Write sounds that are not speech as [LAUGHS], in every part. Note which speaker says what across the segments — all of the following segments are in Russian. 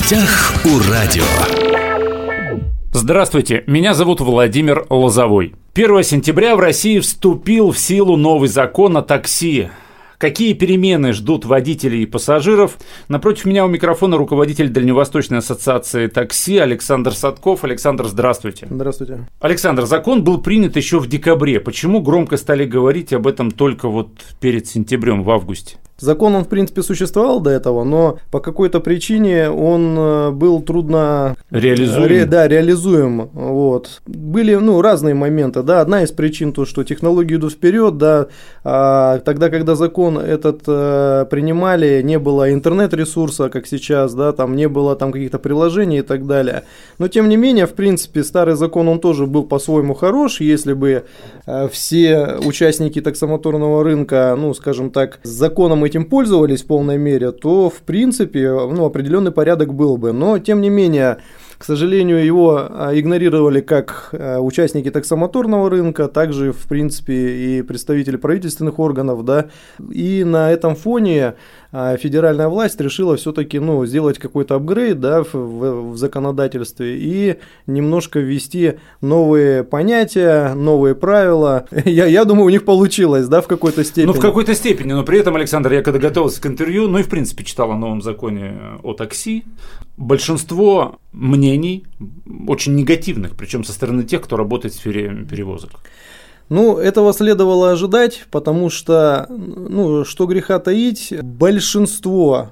Speaker 1: гостях у радио.
Speaker 2: Здравствуйте, меня зовут Владимир Лозовой. 1 сентября в России вступил в силу новый закон о такси. Какие перемены ждут водителей и пассажиров? Напротив меня у микрофона руководитель Дальневосточной ассоциации такси Александр Садков. Александр, здравствуйте.
Speaker 3: Здравствуйте.
Speaker 2: Александр, закон был принят еще в декабре. Почему громко стали говорить об этом только вот перед сентябрем, в августе?
Speaker 3: Закон, он, в принципе, существовал до этого, но по какой-то причине он э, был трудно...
Speaker 2: Реализуем. Ре,
Speaker 3: да, реализуем. Вот. Были, ну, разные моменты, да. Одна из причин то, что технологии идут вперед, да. А, тогда, когда закон этот а, принимали, не было интернет-ресурса, как сейчас, да, там не было там каких-то приложений и так далее. Но, тем не менее, в принципе, старый закон, он тоже был по-своему хорош, если бы а, все участники таксомоторного рынка, ну, скажем так, с законом этим пользовались в полной мере, то в принципе ну, определенный порядок был бы. Но тем не менее, к сожалению, его а, игнорировали как а, участники таксомоторного рынка, также, в принципе, и представители правительственных органов, да. И на этом фоне федеральная власть решила все-таки ну, сделать какой-то апгрейд да, в, в, в законодательстве и немножко ввести новые понятия, новые правила. [LAUGHS] Я, я думаю, у них получилось, да, в какой-то степени.
Speaker 2: Ну, в какой-то степени, но при этом, Александр, я когда готовился к интервью, ну и в принципе читал о новом законе о такси, большинство мнений очень негативных, причем со стороны тех, кто работает в сфере перевозок.
Speaker 3: Ну, этого следовало ожидать, потому что, ну, что греха таить, большинство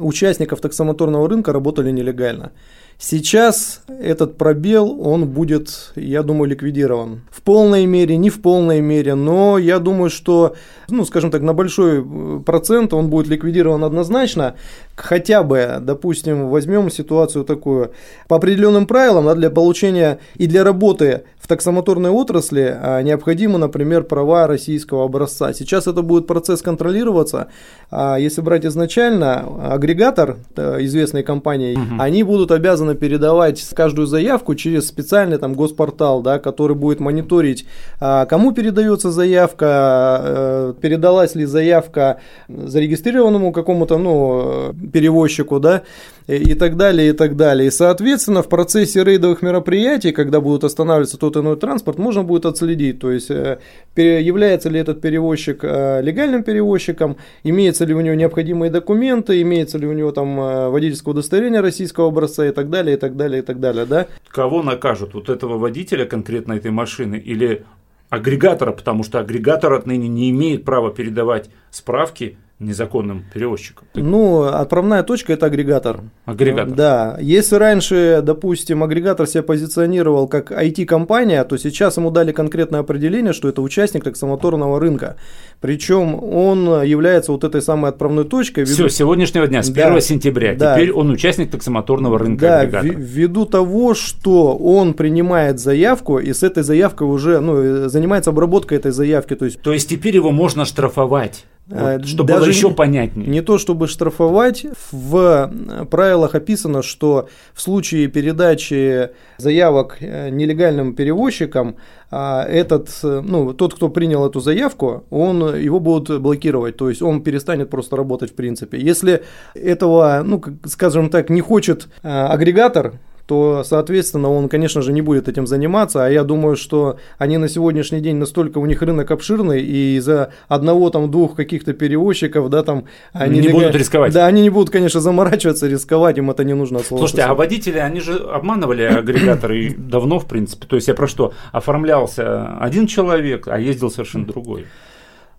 Speaker 3: участников таксомоторного рынка работали нелегально. Сейчас этот пробел, он будет, я думаю, ликвидирован. В полной мере, не в полной мере, но я думаю, что, ну, скажем так, на большой э, процент он будет ликвидирован однозначно. Хотя бы, допустим, возьмем ситуацию такую. По определенным правилам, да, для получения и для работы в таксомоторной отрасли а, необходимы, например, права российского образца. Сейчас это будет процесс контролироваться. А если брать изначально, агрегатор э, известной компании, угу. они будут обязаны передавать каждую заявку через специальный там госпортал, да, который будет мониторить, а, кому передается заявка, э, передалась ли заявка зарегистрированному какому-то ну, перевозчику, да, и так далее, и так далее. И, соответственно, в процессе рейдовых мероприятий, когда будут останавливаться тот иной транспорт, можно будет отследить, то есть э, является ли этот перевозчик э, легальным перевозчиком, имеется ли у него необходимые документы, имеется ли у него там водительское удостоверение российского образца и так далее, и так далее, и так далее, да?
Speaker 2: Кого накажут? Вот этого водителя конкретно этой машины или агрегатора, потому что агрегатор отныне не имеет права передавать справки незаконным перевозчиком.
Speaker 3: Ну, отправная точка это агрегатор.
Speaker 2: Агрегатор.
Speaker 3: Да. Если раньше, допустим, агрегатор себя позиционировал как IT-компания, то сейчас ему дали конкретное определение, что это участник таксомоторного рынка. Причем он является вот этой самой отправной точкой.
Speaker 2: Ввиду... Все, с сегодняшнего дня, с 1 да, сентября. Да. Теперь он участник таксомоторного рынка
Speaker 3: да, агрегатора. Ввиду того, что он принимает заявку и с этой заявкой уже ну, занимается обработкой этой заявки. То есть,
Speaker 2: то есть теперь его можно штрафовать. Вот, э, чтобы Даже еще понятнее.
Speaker 3: Не то чтобы штрафовать, в правилах описано, что в случае передачи заявок э, нелегальным перевозчикам, этот, ну, тот, кто принял эту заявку, он, его будут блокировать, то есть он перестанет просто работать в принципе. Если этого, ну, скажем так, не хочет э, агрегатор, то, соответственно, он, конечно же, не будет этим заниматься. А я думаю, что они на сегодняшний день настолько у них рынок обширный, и из-за одного там двух каких-то перевозчиков, да, там
Speaker 2: они не будут рисковать.
Speaker 3: Да, они не будут, конечно, заморачиваться, рисковать, им это не нужно.
Speaker 2: Слушайте, а водители, они же обманывали агрегаторы давно, в принципе. То есть я про что? Оформлялся один человек, а ездил совершенно другой.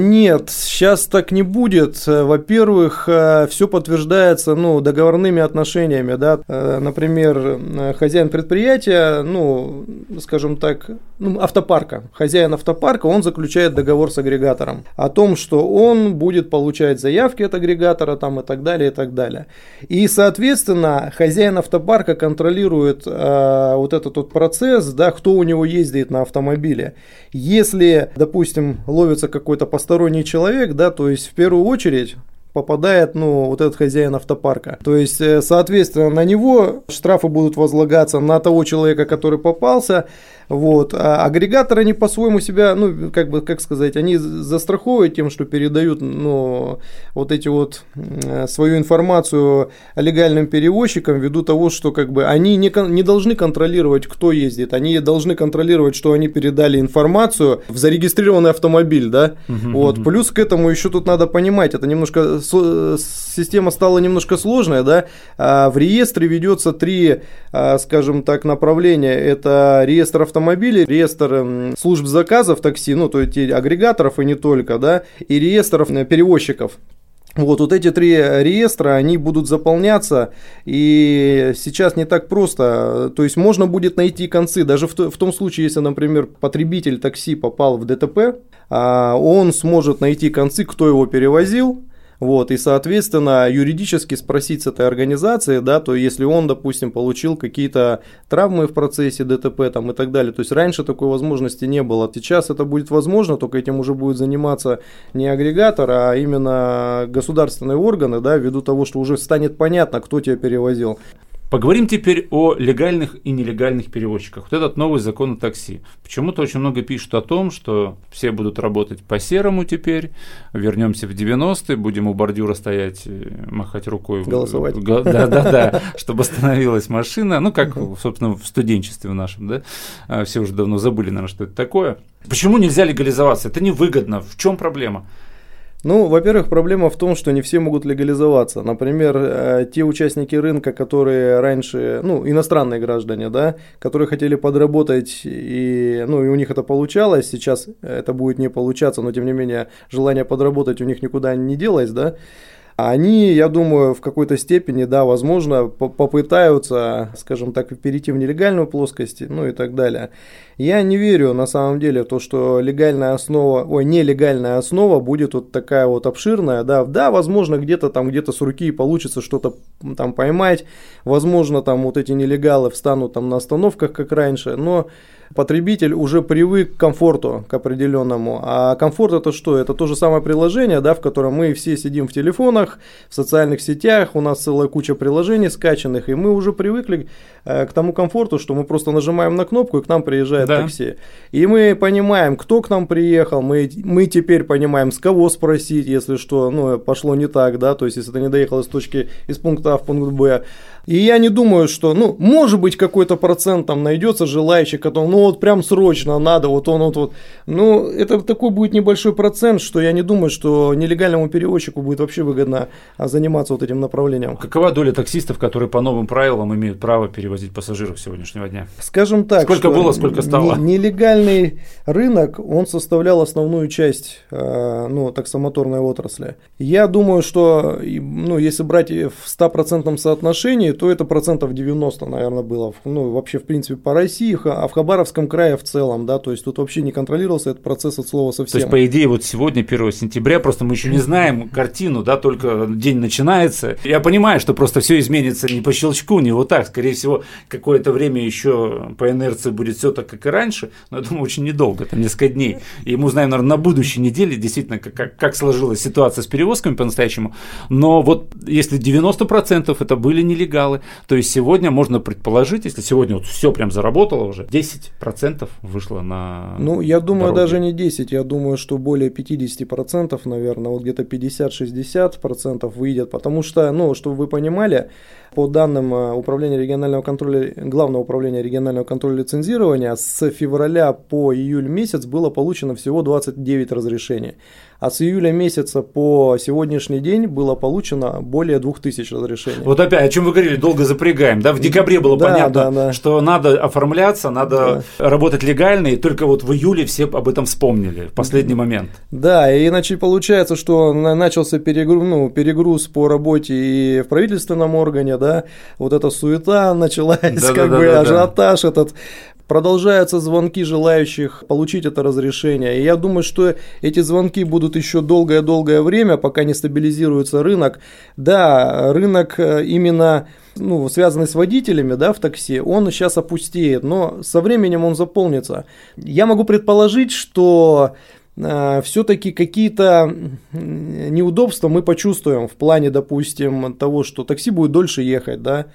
Speaker 3: Нет, сейчас так не будет. Во-первых, э, все подтверждается ну, договорными отношениями. Да? Э, например, э, хозяин предприятия, ну, скажем так, автопарка, хозяин автопарка, он заключает договор с агрегатором о том, что он будет получать заявки от агрегатора там, и так далее, и так далее. И, соответственно, хозяин автопарка контролирует э, вот этот вот процесс, да, кто у него ездит на автомобиле. Если, допустим, ловится какой-то посторонний человек, да, то есть в первую очередь попадает, ну, вот этот хозяин автопарка. То есть, э, соответственно, на него штрафы будут возлагаться на того человека, который попался, вот. А агрегаторы, они по-своему себя, ну, как бы, как сказать, они застраховывают тем, что передают, ну, вот эти вот свою информацию легальным перевозчикам ввиду того, что, как бы, они не, не должны контролировать, кто ездит, они должны контролировать, что они передали информацию в зарегистрированный автомобиль, да, угу, вот. Угу. Плюс к этому еще тут надо понимать, это немножко, система стала немножко сложная, да, а в реестре ведется три, а, скажем так, направления, это реестр автомобилей, автомобилей, реестр служб заказов такси, ну, то есть агрегаторов и не только, да, и реестров э, перевозчиков. Вот, вот эти три реестра, они будут заполняться, и сейчас не так просто. То есть можно будет найти концы, даже в, в том случае, если, например, потребитель такси попал в ДТП, а, он сможет найти концы, кто его перевозил, вот, и, соответственно, юридически спросить с этой организации, да, то если он, допустим, получил какие-то травмы в процессе ДТП там, и так далее. То есть раньше такой возможности не было. Сейчас это будет возможно, только этим уже будет заниматься не агрегатор, а именно государственные органы, да, ввиду того, что уже станет понятно, кто тебя перевозил.
Speaker 2: Поговорим теперь о легальных и нелегальных перевозчиках. Вот этот новый закон о такси. Почему-то очень много пишут о том, что все будут работать по серому теперь, вернемся в 90-е, будем у бордюра стоять, э, махать рукой.
Speaker 3: Голосовать.
Speaker 2: Да, да, да, чтобы остановилась машина. Ну, как, собственно, в студенчестве в нашем, да. А, все уже давно забыли, наверное, что это такое. Почему нельзя легализоваться? Это невыгодно. В чем проблема?
Speaker 3: Ну, во-первых, проблема в том, что не все могут легализоваться. Например, э, те участники рынка, которые раньше, ну, иностранные граждане, да, которые хотели подработать, и, ну, и у них это получалось, сейчас это будет не получаться, но тем не менее желание подработать у них никуда не делось, да, они, я думаю, в какой-то степени, да, возможно, попытаются, скажем так, перейти в нелегальную плоскость, ну и так далее. Я не верю на самом деле в то, что легальная основа, ой, нелегальная основа будет вот такая вот обширная, да, да, возможно, где-то там, где-то с руки получится что-то там поймать, возможно, там вот эти нелегалы встанут там на остановках, как раньше, но потребитель уже привык к комфорту, к определенному. А комфорт это что? Это то же самое приложение, да, в котором мы все сидим в телефонах, в социальных сетях, у нас целая куча приложений скачанных, и мы уже привыкли э, к тому комфорту, что мы просто нажимаем на кнопку, и к нам приезжает да. такси. И мы понимаем, кто к нам приехал, мы, мы теперь понимаем, с кого спросить, если что, ну, пошло не так, да, то есть если ты не доехал из точки, из пункта А в пункт Б, и я не думаю, что, ну, может быть, какой-то процент там найдется желающий, который, ну, вот прям срочно надо, вот он вот, вот. Ну, это такой будет небольшой процент, что я не думаю, что нелегальному перевозчику будет вообще выгодно а, заниматься вот этим направлением.
Speaker 2: Какова доля таксистов, которые по новым правилам имеют право перевозить пассажиров сегодняшнего дня?
Speaker 3: Скажем так,
Speaker 2: сколько было, сколько стало?
Speaker 3: Нелегальный рынок, он составлял основную часть, а, ну, таксомоторной отрасли. Я думаю, что, ну, если брать в 100% соотношении, то это процентов 90, наверное, было. Ну, вообще, в принципе, по России, а в Хабаровском крае в целом, да, то есть тут вообще не контролировался этот процесс от слова совсем.
Speaker 2: То есть, по идее, вот сегодня, 1 сентября, просто мы еще не знаем картину, да, только день начинается. Я понимаю, что просто все изменится не по щелчку, не вот так. Скорее всего, какое-то время еще по инерции будет все так, как и раньше, но я думаю, очень недолго, там несколько дней. И мы узнаем, наверное, на будущей неделе действительно, как, как, как сложилась ситуация с перевозками по-настоящему. Но вот если 90% это были нелегалы, материалы. То есть сегодня можно предположить, если сегодня вот все прям заработало уже, 10% вышло на
Speaker 3: Ну, я думаю, дороге. даже не 10, я думаю, что более 50%, наверное, вот где-то 50-60% выйдет, потому что, ну, чтобы вы понимали, по данным э, Управления регионального контроля, Главного управления регионального контроля лицензирования, с февраля по июль месяц было получено всего 29 разрешений а с июля месяца по сегодняшний день было получено более 2000 разрешений.
Speaker 2: Вот опять, о чем вы говорили, долго запрягаем, да? В декабре было да, понятно, да, да. что надо оформляться, надо да. работать легально, и только вот в июле все об этом вспомнили в последний момент.
Speaker 3: Да, иначе получается, что начался перегруз, ну, перегруз по работе и в правительственном органе, да, вот эта суета началась, да, как да, бы да, ажиотаж да. этот, Продолжаются звонки желающих получить это разрешение. И я думаю, что эти звонки будут еще долгое-долгое время, пока не стабилизируется рынок. Да, рынок э, именно ну, связанный с водителями да, в такси, он сейчас опустеет, но со временем он заполнится. Я могу предположить, что все-таки какие-то неудобства мы почувствуем в плане, допустим, того, что такси будет дольше ехать, да,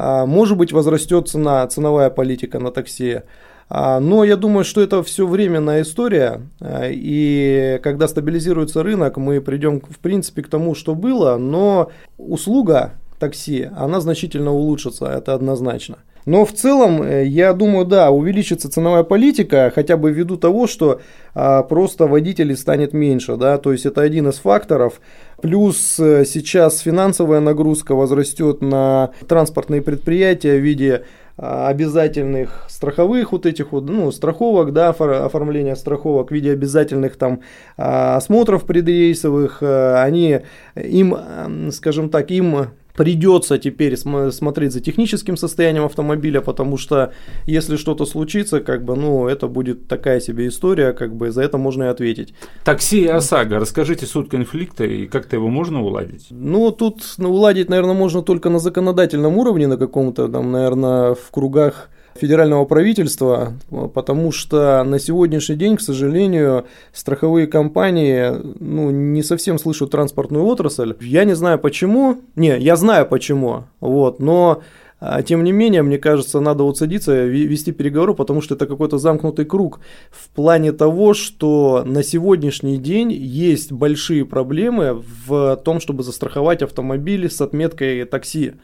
Speaker 3: а, может быть, возрастет цена, ценовая политика на такси. А, но я думаю, что это все временная история, а, и когда стабилизируется рынок, мы придем, в принципе, к тому, что было, но услуга такси, она значительно улучшится, это однозначно. Но в целом, э, я думаю, да, увеличится ценовая политика, хотя бы ввиду того, что а, просто водителей станет меньше, да, то есть это один из факторов. Плюс э, сейчас финансовая нагрузка возрастет на транспортные предприятия в виде а, обязательных страховых вот этих вот, ну, страховок, да, оформления страховок в виде обязательных там а, осмотров предрейсовых, э, они им, скажем так, им придется теперь смотреть за техническим состоянием автомобиля, потому что если что-то случится, как бы, ну, это будет такая себе история, как бы за это можно и ответить.
Speaker 2: Такси и ОСАГО, расскажите суть конфликта и как-то его можно уладить?
Speaker 3: Ну, тут ну, уладить, наверное, можно только на законодательном уровне, на каком-то там, наверное, в кругах федерального правительства, потому что на сегодняшний день, к сожалению, страховые компании ну, не совсем слышат транспортную отрасль. Я не знаю почему, не, я знаю почему, вот, но а, тем не менее, мне кажется, надо вот садиться, вести переговоры, потому что это какой-то замкнутый круг в плане того, что на сегодняшний день есть большие проблемы в том, чтобы застраховать автомобили с отметкой такси.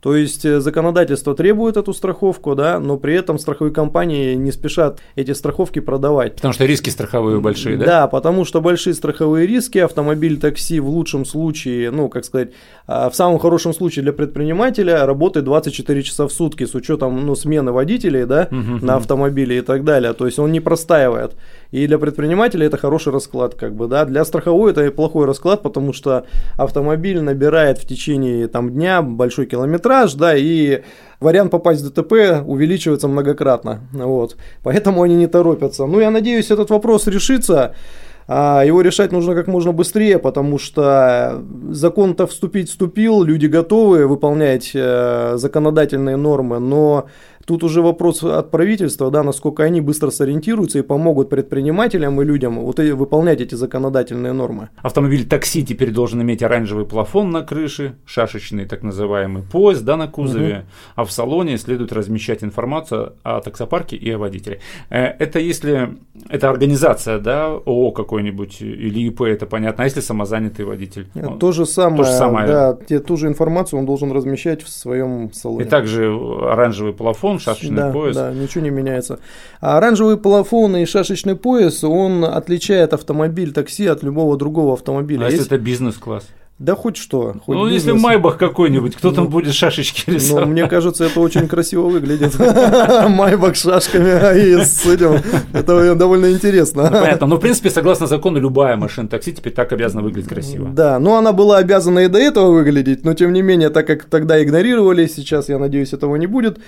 Speaker 3: То есть э, законодательство требует эту страховку, да, но при этом страховые компании не спешат эти страховки продавать.
Speaker 2: Потому что риски страховые большие, да?
Speaker 3: Да, потому что большие страховые риски, автомобиль, такси в лучшем случае, ну, как сказать, а, в самом хорошем случае для предпринимателя работает 24 часа в сутки с учетом ну, смены водителей, да, угу, на автомобиле и так далее. То есть он не простаивает. И для предпринимателя это хороший расклад, как бы, да. Для страховой это плохой расклад, потому что автомобиль набирает в течение там дня большой километраж, да, и вариант попасть в ДТП увеличивается многократно, вот. Поэтому они не торопятся. Ну, я надеюсь, этот вопрос решится. А его решать нужно как можно быстрее, потому что закон-то вступить вступил, люди готовы выполнять э, законодательные нормы, но Тут уже вопрос от правительства, да, насколько они быстро сориентируются и помогут предпринимателям и людям вот и выполнять эти законодательные нормы.
Speaker 2: Автомобиль такси теперь должен иметь оранжевый плафон на крыше, шашечный так называемый поезд да, на кузове, угу. а в салоне следует размещать информацию о таксопарке и о водителе. Э, это если это организация, да, ООО какой-нибудь или ИП, это понятно, а если самозанятый водитель?
Speaker 3: Он, то же самое, то же самое. да, те, ту же информацию он должен размещать в своем салоне.
Speaker 2: И также оранжевый плафон плафон, шашечный
Speaker 3: да,
Speaker 2: пояс.
Speaker 3: Да, ничего не меняется. А оранжевый плафон и шашечный пояс, он отличает автомобиль такси от любого другого автомобиля.
Speaker 2: А Есть... если это бизнес-класс?
Speaker 3: Да хоть что. Хоть
Speaker 2: ну, бизнес. если Майбах какой-нибудь, кто ну, там будет шашечки ну, рисовать?
Speaker 3: Ну, мне кажется, это очень красиво выглядит. [LAUGHS] Майбах с шашками и с этим. Это довольно интересно.
Speaker 2: Ну, понятно. Но, в принципе, согласно закону, любая машина такси теперь так обязана выглядеть красиво.
Speaker 3: Да, ну она была обязана и до этого выглядеть, но тем не менее, так как тогда игнорировали, сейчас, я надеюсь, этого не будет.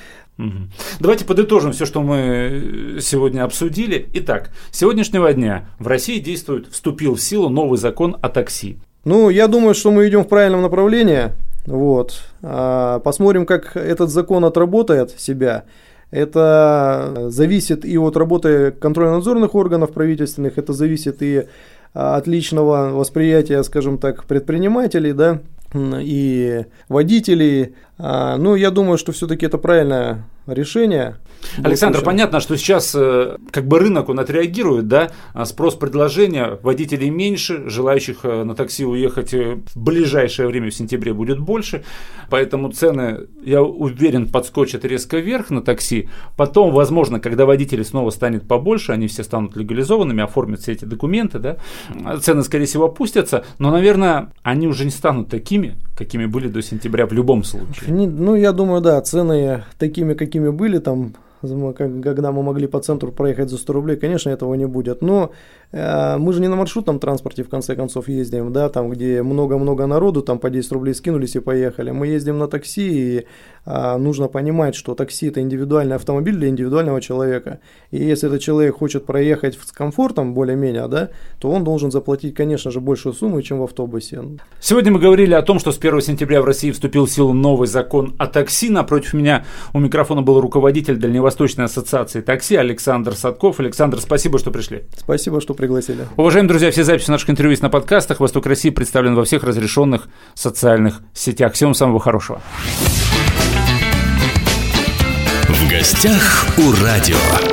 Speaker 2: Давайте подытожим все, что мы сегодня обсудили. Итак, с сегодняшнего дня в России действует, вступил в силу новый закон о такси.
Speaker 3: Ну, я думаю, что мы идем в правильном направлении. Вот. А, посмотрим, как этот закон отработает себя. Это зависит и от работы контрольно-надзорных органов правительственных, это зависит и от личного восприятия, скажем так, предпринимателей, да, и водителей. А, ну, я думаю, что все-таки это правильное решение.
Speaker 2: Александр, случае. понятно, что сейчас э, как бы рынок он отреагирует, да, а спрос предложения, водителей меньше, желающих э, на такси уехать э, в ближайшее время в сентябре будет больше, поэтому цены, я уверен, подскочат резко вверх на такси. Потом, возможно, когда водителей снова станет побольше, они все станут легализованными, оформят все эти документы, да, цены, скорее всего, опустятся, но, наверное, они уже не станут такими, какими были до сентября в любом случае.
Speaker 3: Ну, я думаю, да, цены такими, какими были там когда мы могли по центру проехать за 100 рублей, конечно, этого не будет. Но э, мы же не на маршрутном транспорте, в конце концов, ездим, да, там, где много-много народу, там по 10 рублей скинулись и поехали. Мы ездим на такси, и э, нужно понимать, что такси – это индивидуальный автомобиль для индивидуального человека. И если этот человек хочет проехать с комфортом более-менее, да, то он должен заплатить, конечно же, большую сумму, чем в автобусе.
Speaker 2: Сегодня мы говорили о том, что с 1 сентября в России вступил в силу новый закон о такси. Напротив меня у микрофона был руководитель дальневосточного Восточной ассоциации такси Александр Садков. Александр, спасибо, что пришли.
Speaker 3: Спасибо, что пригласили.
Speaker 2: Уважаемые друзья, все записи наших интервью есть на подкастах. «Восток России» представлен во всех разрешенных социальных сетях. Всем самого хорошего.
Speaker 1: В гостях у радио.